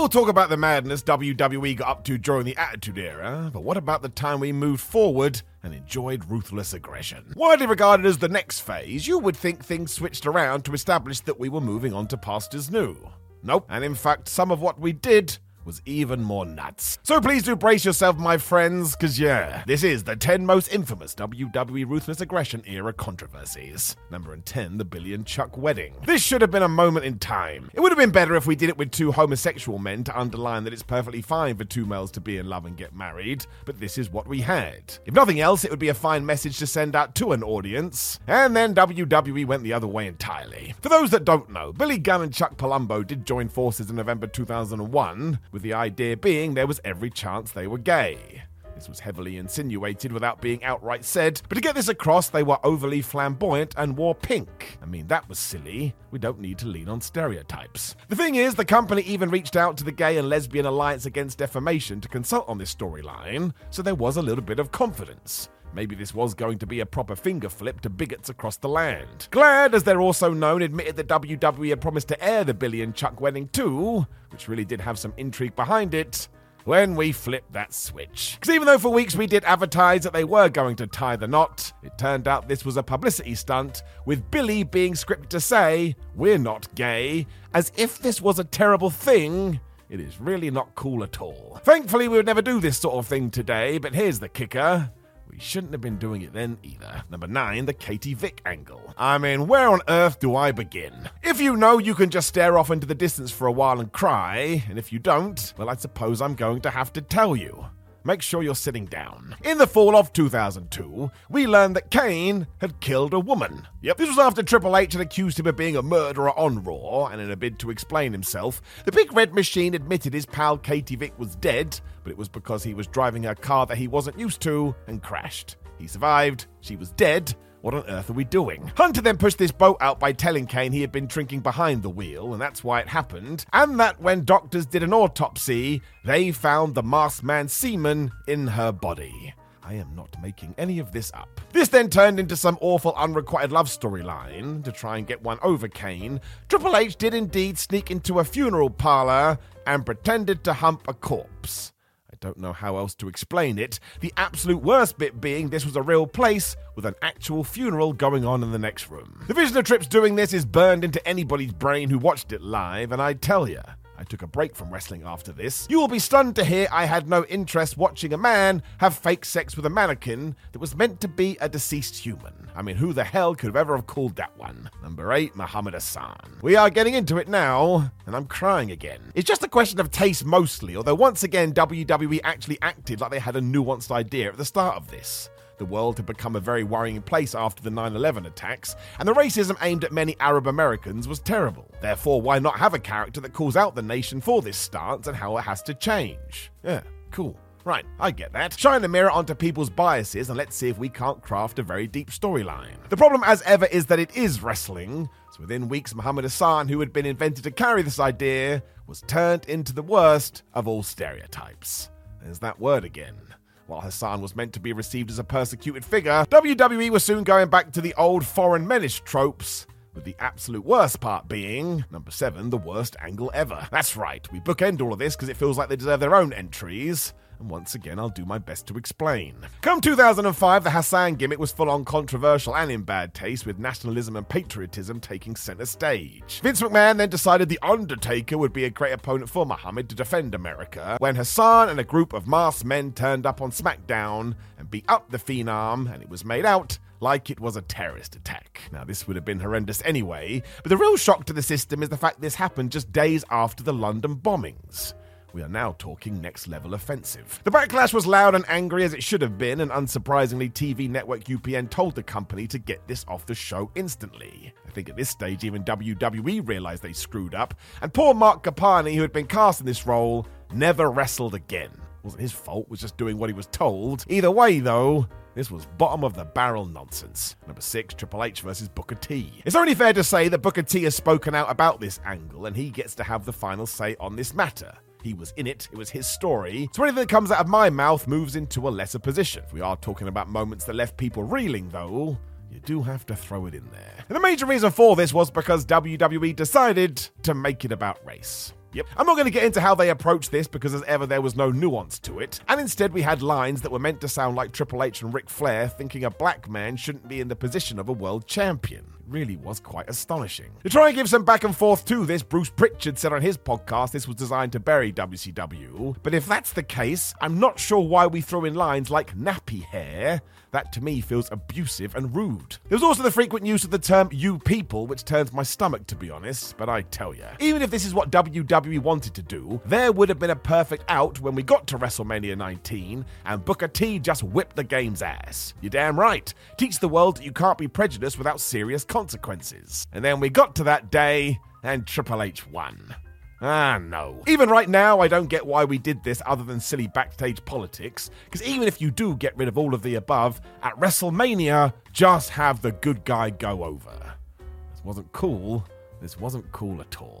All talk about the madness WWE got up to during the Attitude Era, but what about the time we moved forward and enjoyed ruthless aggression? Widely regarded as the next phase, you would think things switched around to establish that we were moving on to pastures new. Nope, and in fact, some of what we did was even more nuts. So please do brace yourself, my friends, because yeah, this is the 10 most infamous WWE Ruthless Aggression era controversies. Number 10, the Billy and Chuck wedding. This should have been a moment in time. It would have been better if we did it with two homosexual men to underline that it's perfectly fine for two males to be in love and get married, but this is what we had. If nothing else, it would be a fine message to send out to an audience. And then WWE went the other way entirely. For those that don't know, Billy Gunn and Chuck Palumbo did join forces in November 2001 with the idea being there was every chance they were gay. This was heavily insinuated without being outright said, but to get this across, they were overly flamboyant and wore pink. I mean, that was silly. We don't need to lean on stereotypes. The thing is, the company even reached out to the Gay and Lesbian Alliance Against Defamation to consult on this storyline, so there was a little bit of confidence. Maybe this was going to be a proper finger flip to bigots across the land. GLAAD, as they're also known, admitted that WWE had promised to air the Billy and Chuck wedding too, which really did have some intrigue behind it. When we flipped that switch. Because even though for weeks we did advertise that they were going to tie the knot, it turned out this was a publicity stunt, with Billy being scripted to say, We're not gay, as if this was a terrible thing. It is really not cool at all. Thankfully, we would never do this sort of thing today, but here's the kicker. Shouldn't have been doing it then either. Number 9, the Katie Vick angle. I mean, where on earth do I begin? If you know, you can just stare off into the distance for a while and cry, and if you don't, well, I suppose I'm going to have to tell you. Make sure you're sitting down. In the fall of 2002, we learned that Kane had killed a woman. Yep, this was after Triple H had accused him of being a murderer on Raw, and in a bid to explain himself, the Big Red Machine admitted his pal Katie Vick was dead, but it was because he was driving a car that he wasn't used to and crashed. He survived, she was dead, what on earth are we doing? Hunter then pushed this boat out by telling Kane he had been drinking behind the wheel, and that's why it happened, and that when doctors did an autopsy, they found the masked man's semen in her body. I am not making any of this up. This then turned into some awful unrequited love storyline. To try and get one over Kane, Triple H did indeed sneak into a funeral parlor and pretended to hump a corpse. Don't know how else to explain it. The absolute worst bit being this was a real place with an actual funeral going on in the next room. The vision of Trips doing this is burned into anybody's brain who watched it live, and I tell ya, I took a break from wrestling after this. You will be stunned to hear I had no interest watching a man have fake sex with a mannequin that was meant to be a deceased human. I mean, who the hell could have ever have called that one? Number 8, Muhammad Hassan. We are getting into it now, and I'm crying again. It's just a question of taste mostly, although once again, WWE actually acted like they had a nuanced idea at the start of this. The world had become a very worrying place after the 9 11 attacks, and the racism aimed at many Arab Americans was terrible. Therefore, why not have a character that calls out the nation for this stance and how it has to change? Yeah, cool. Right, I get that. Shine the mirror onto people's biases and let's see if we can't craft a very deep storyline. The problem, as ever, is that it is wrestling. So within weeks, Muhammad Hassan, who had been invented to carry this idea, was turned into the worst of all stereotypes. There's that word again. While Hassan was meant to be received as a persecuted figure, WWE was soon going back to the old foreign menace tropes with the absolute worst part being, number seven, the worst angle ever. That's right, we bookend all of this because it feels like they deserve their own entries. And once again, I'll do my best to explain. Come 2005, the Hassan gimmick was full on controversial and in bad taste, with nationalism and patriotism taking center stage. Vince McMahon then decided The Undertaker would be a great opponent for Muhammad to defend America, when Hassan and a group of masked men turned up on SmackDown and beat up the Phenom, and it was made out like it was a terrorist attack. Now, this would have been horrendous anyway, but the real shock to the system is the fact this happened just days after the London bombings. We are now talking next level offensive. The backlash was loud and angry as it should have been, and unsurprisingly, TV network UPN told the company to get this off the show instantly. I think at this stage, even WWE realized they screwed up, and poor Marc Copani, who had been cast in this role, never wrestled again. It wasn't his fault, was just doing what he was told. Either way, though, this was bottom of the barrel nonsense. Number six, Triple H versus Booker T. It's only fair to say that Booker T has spoken out about this angle, and he gets to have the final say on this matter. He was in it, it was his story. So anything that comes out of my mouth moves into a lesser position. If we are talking about moments that left people reeling, though, you do have to throw it in there. And the major reason for this was because WWE decided to make it about race. Yep. I'm not going to get into how they approached this because, as ever, there was no nuance to it. And instead, we had lines that were meant to sound like Triple H and Ric Flair thinking a black man shouldn't be in the position of a world champion really was quite astonishing. To try and give some back and forth to this, Bruce Pritchard said on his podcast this was designed to bury WCW. But if that's the case, I'm not sure why we throw in lines like nappy hair. That to me feels abusive and rude. There was also the frequent use of the term you people, which turns my stomach to be honest, but I tell ya, even if this is what WWE wanted to do, there would have been a perfect out when we got to WrestleMania 19 and Booker T just whipped the game's ass. You're damn right. Teach the world that you can't be prejudiced without serious consequences. And then we got to that day and Triple H won. Ah, no. Even right now, I don't get why we did this other than silly backstage politics, because even if you do get rid of all of the above, at WrestleMania, just have the good guy go over. This wasn't cool. This wasn't cool at all.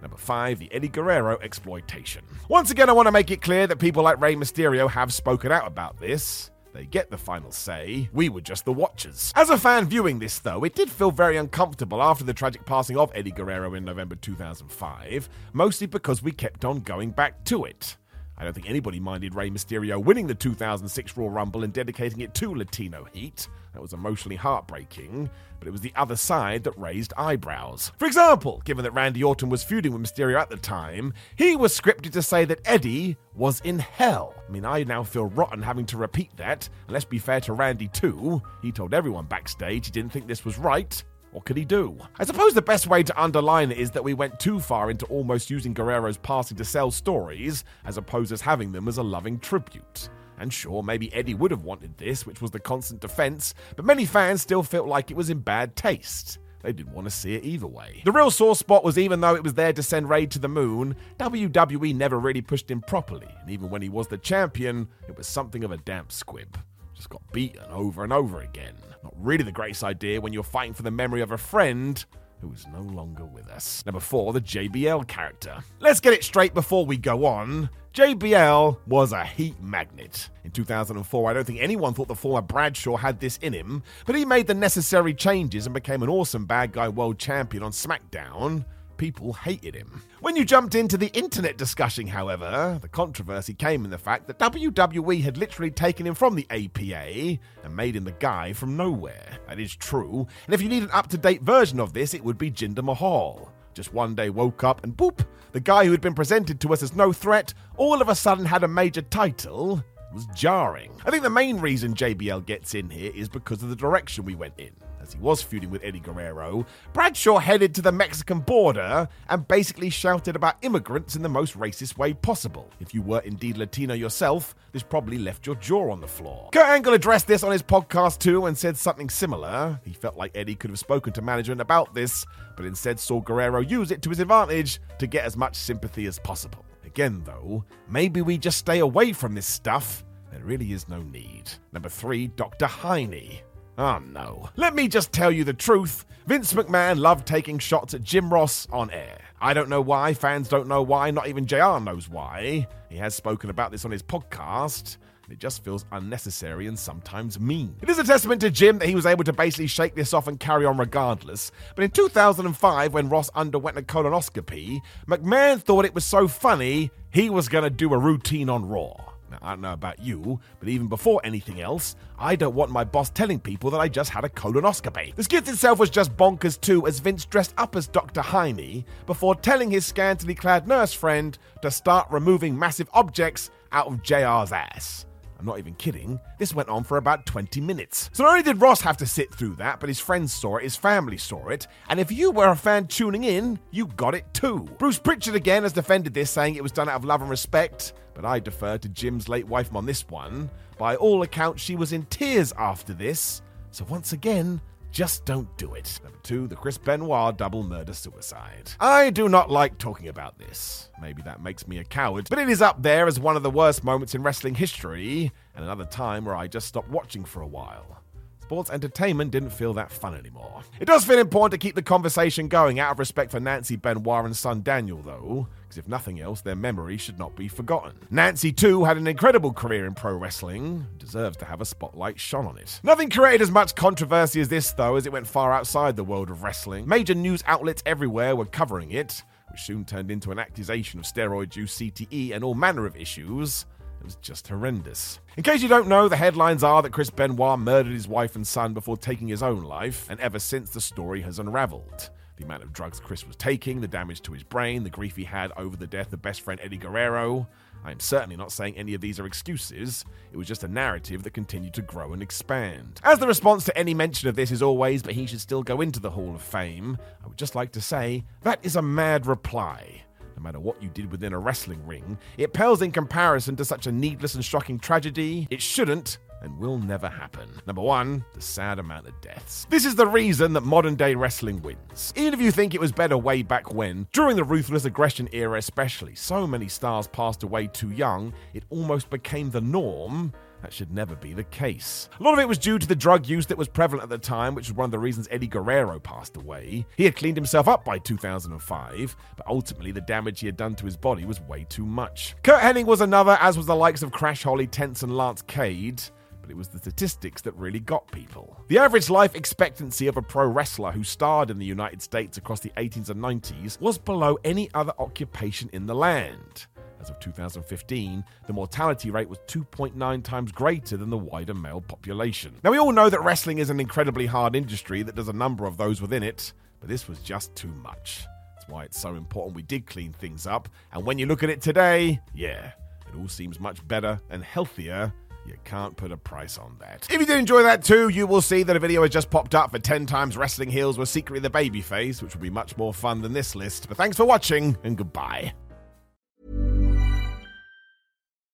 Number five, the Eddie Guerrero exploitation. Once again, I want to make it clear that people like Rey Mysterio have spoken out about this. They get the final say. We were just the watchers. As a fan viewing this, though, it did feel very uncomfortable after the tragic passing of Eddie Guerrero in November 2005, mostly because we kept on going back to it. I don't think anybody minded Rey Mysterio winning the 2006 Royal Rumble and dedicating it to Latino heat. That was emotionally heartbreaking, but it was the other side that raised eyebrows. For example, given that Randy Orton was feuding with Mysterio at the time, he was scripted to say that Eddie was in hell. I mean, I now feel rotten having to repeat that, and let's be fair to Randy too. He told everyone backstage he didn't think this was right, what could he do? I suppose the best way to underline it is that we went too far into almost using Guerrero's passing to sell stories, as opposed to having them as a loving tribute. And sure, maybe Eddie would have wanted this, which was the constant defense, but many fans still felt like it was in bad taste. They didn't want to see it either way. The real sore spot was even though it was there to send Rey to the moon, WWE never really pushed him properly, and even when he was the champion, it was something of a damp squib. Just got beaten over and over again. Not really the greatest idea when you're fighting for the memory of a friend who is no longer with us. Number four, the JBL character. Let's get it straight before we go on. JBL was a heat magnet. In 2004, I don't think anyone thought the former Bradshaw had this in him, but he made the necessary changes and became an awesome bad guy world champion on SmackDown. People hated him. When you jumped into the internet discussion, however, the controversy came in the fact that WWE had literally taken him from the APA and made him the guy from nowhere. That is true, and if you need an up to date version of this, it would be Jinder Mahal just one day woke up and boop, the guy who had been presented to us as no threat all of a sudden had a major title. It was jarring. I think the main reason JBL gets in here is because of the direction we went in as he was feuding with Eddie Guerrero, Bradshaw headed to the Mexican border and basically shouted about immigrants in the most racist way possible. If you were indeed Latino yourself, this probably left your jaw on the floor. Kurt Angle addressed this on his podcast too and said something similar. He felt like Eddie could have spoken to management about this, but instead saw Guerrero use it to his advantage to get as much sympathy as possible. Again, though, maybe we just stay away from this stuff. There really is no need. Number three, Dr. Heinie. Oh no. Let me just tell you the truth. Vince McMahon loved taking shots at Jim Ross on air. I don't know why, fans don't know why, not even JR knows why. He has spoken about this on his podcast. It just feels unnecessary and sometimes mean. It is a testament to Jim that he was able to basically shake this off and carry on regardless. But in 2005, when Ross underwent a colonoscopy, McMahon thought it was so funny he was going to do a routine on Raw. Now, I don't know about you, but even before anything else, I don't want my boss telling people that I just had a colonoscopy. The skit itself was just bonkers too, as Vince dressed up as Dr. Heinie before telling his scantily clad nurse friend to start removing massive objects out of JR's ass. I'm not even kidding. This went on for about 20 minutes. So not only did Ross have to sit through that, but his friends saw it, his family saw it, and if you were a fan tuning in, you got it too. Bruce Pritchard again has defended this, saying it was done out of love and respect, but I defer to Jim's late wife on this one. By all accounts, she was in tears after this, so once again, just don't do it. Number two, the Chris Benoit double murder suicide. I do not like talking about this. Maybe that makes me a coward, but it is up there as one of the worst moments in wrestling history, and another time where I just stopped watching for a while. Sports entertainment didn't feel that fun anymore. It does feel important to keep the conversation going out of respect for Nancy Benoit and son Daniel, though, because if nothing else, their memory should not be forgotten. Nancy, too, had an incredible career in pro wrestling, deserves to have a spotlight shone on it. Nothing created as much controversy as this, though, as it went far outside the world of wrestling. Major news outlets everywhere were covering it, which soon turned into an accusation of steroid use, CTE, and all manner of issues. It was just horrendous. In case you don't know, the headlines are that Chris Benoit murdered his wife and son before taking his own life, and ever since the story has unraveled. The amount of drugs Chris was taking, the damage to his brain, the grief he had over the death of best friend Eddie Guerrero. I am certainly not saying any of these are excuses. It was just a narrative that continued to grow and expand. As the response to any mention of this is always, but he should still go into the Hall of Fame, I would just like to say that is a mad reply no matter what you did within a wrestling ring, it pales in comparison to such a needless and shocking tragedy. It shouldn't and will never happen. Number one, the sad amount of deaths. This is the reason that modern day wrestling wins. Even if you think it was better way back when, during the ruthless aggression era especially, so many stars passed away too young, it almost became the norm that should never be the case. A lot of it was due to the drug use that was prevalent at the time, which was one of the reasons Eddie Guerrero passed away. He had cleaned himself up by 2005, but ultimately the damage he had done to his body was way too much. Curt Hennig was another, as was the likes of Crash Holly, Test, and Lance Cade but it was the statistics that really got people. The average life expectancy of a pro wrestler who starred in the United States across the 80s and 90s was below any other occupation in the land. As of 2015, the mortality rate was 2.9 times greater than the wider male population. Now, we all know that wrestling is an incredibly hard industry that does a number of those within it, but this was just too much. That's why it's so important we did clean things up, and when you look at it today, yeah, it all seems much better and healthier you can't put a price on that. If you did enjoy that too, you will see that a video has just popped up for 10 times wrestling heels were secretly the babyface, which will be much more fun than this list. But thanks for watching and goodbye.